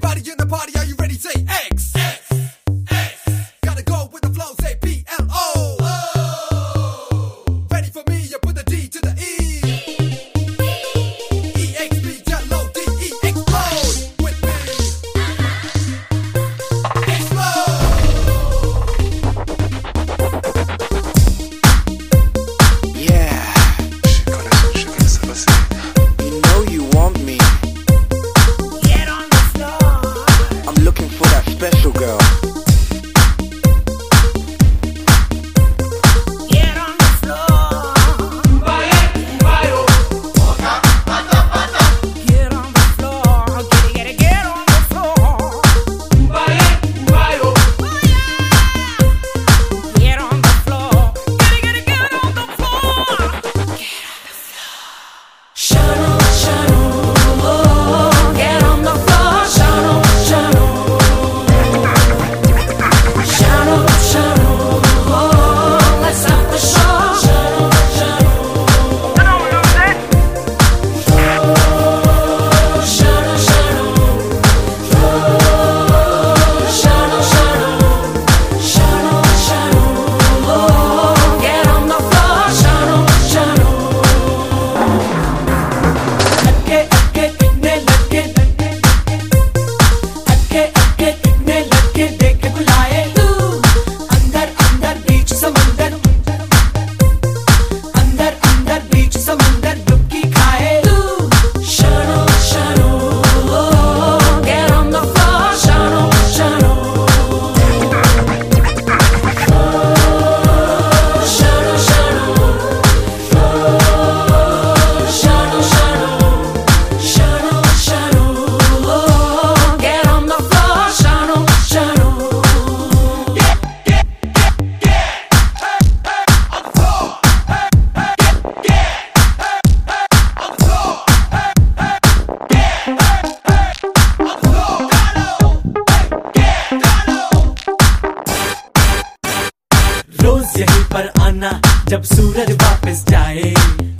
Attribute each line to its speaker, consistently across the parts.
Speaker 1: Everybody in the party, are you ready? Say X. X. X. Gotta go with the flow, say P L O.
Speaker 2: जब सूरज वापस जाए।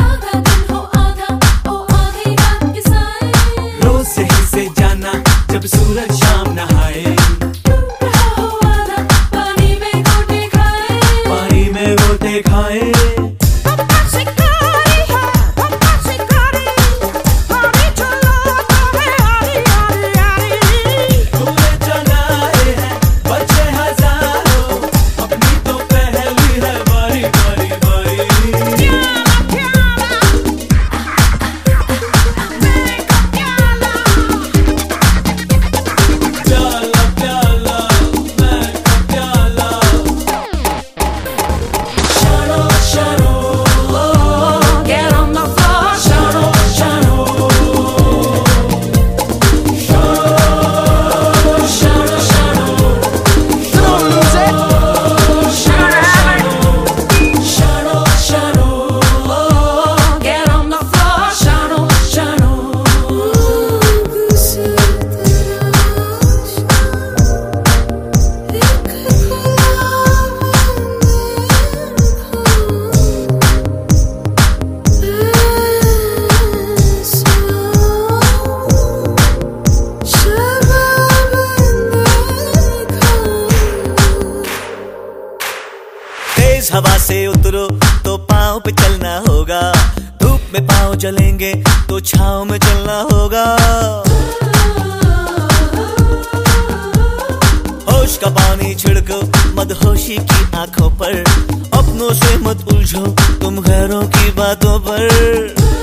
Speaker 2: आधा दिन हो आधा ओ आधी रात के साए। रोज सही से जाना जब सूरज शाम नहाए। पानी में गोटे खाए। पानी में वो देखाए जलेंगे तो छाव में चलना होगा। होश का पानी छिड़को मदहोशी की आँखों पर। अपनों से मत उलझो तुम घरों की बातों पर।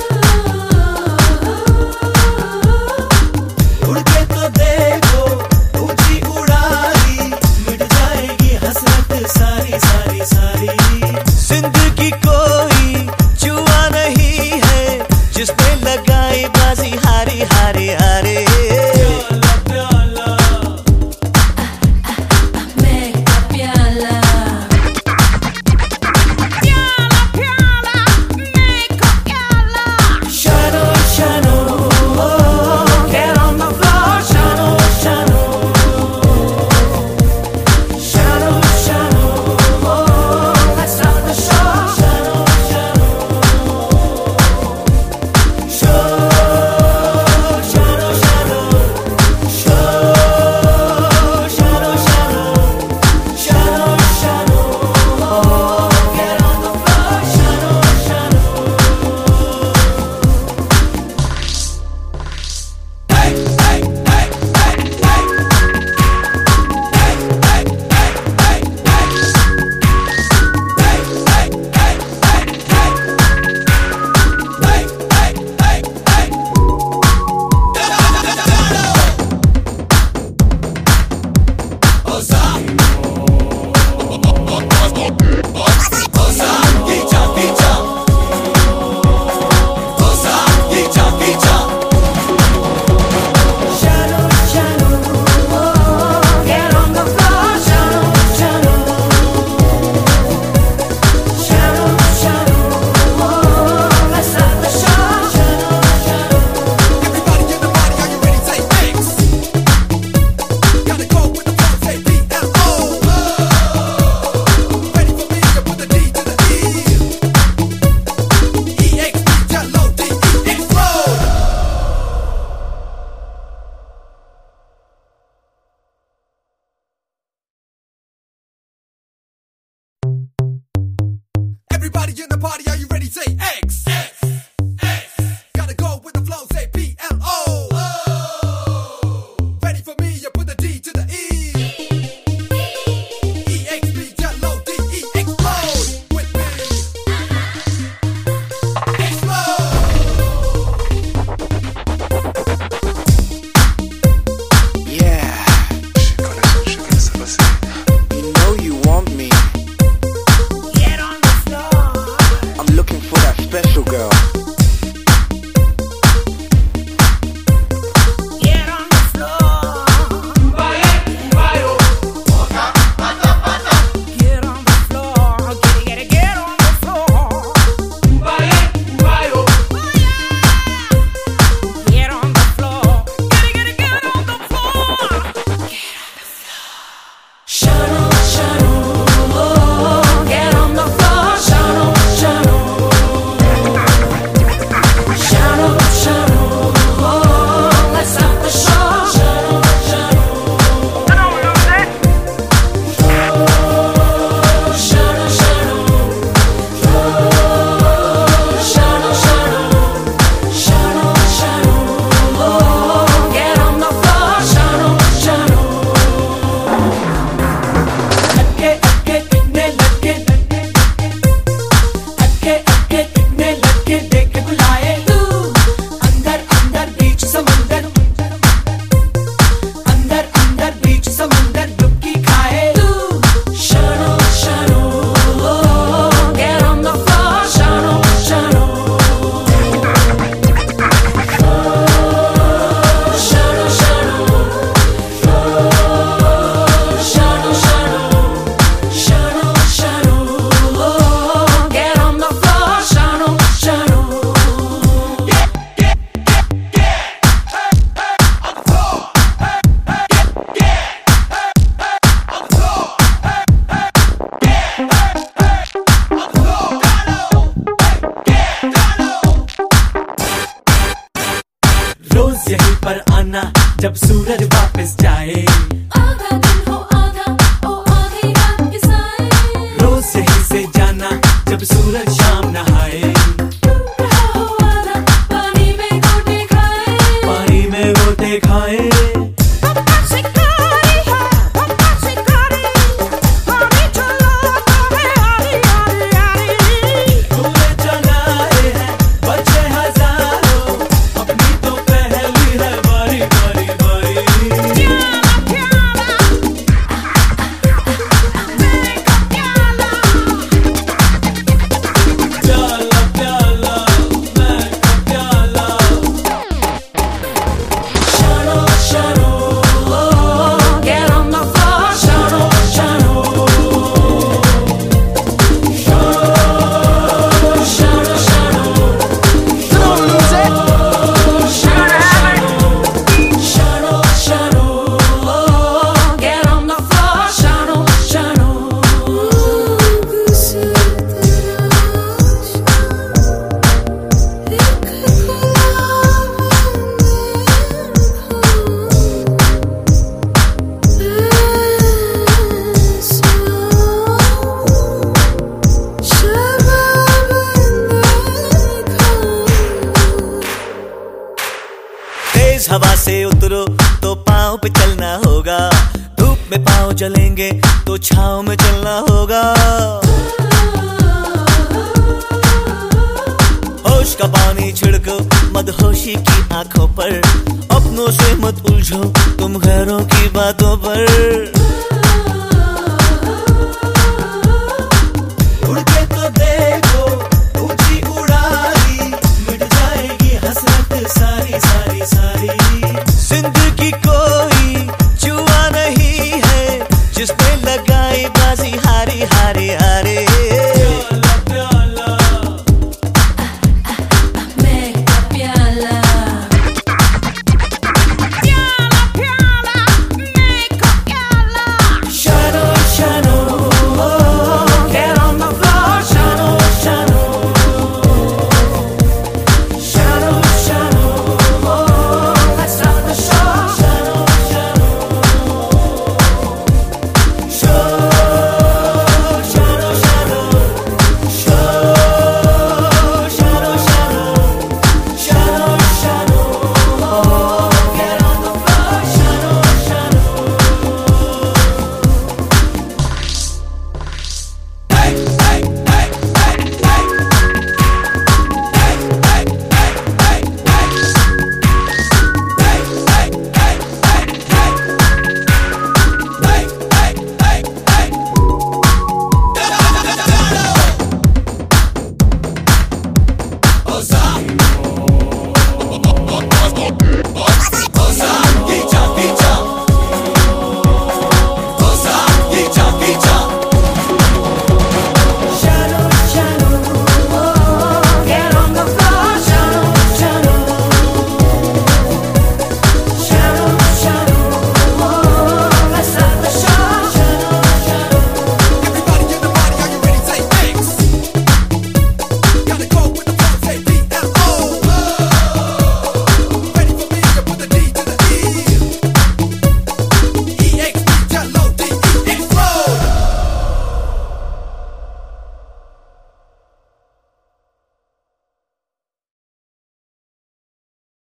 Speaker 1: Everybody in the party, are you ready? Say, hey!
Speaker 2: पर आना जब सूरज वापस जाए। आधा दिन हो आधा ओ आधी रात के साए। रोज सही से जाना जब सूरज शाम नहाए। पानी में गोटे खाए। तो में चलना होगा। होश का पानी छिड़को, मदहोशी की आँखों पर। अपनों से मत उलझो तुम घरों की बातों पर।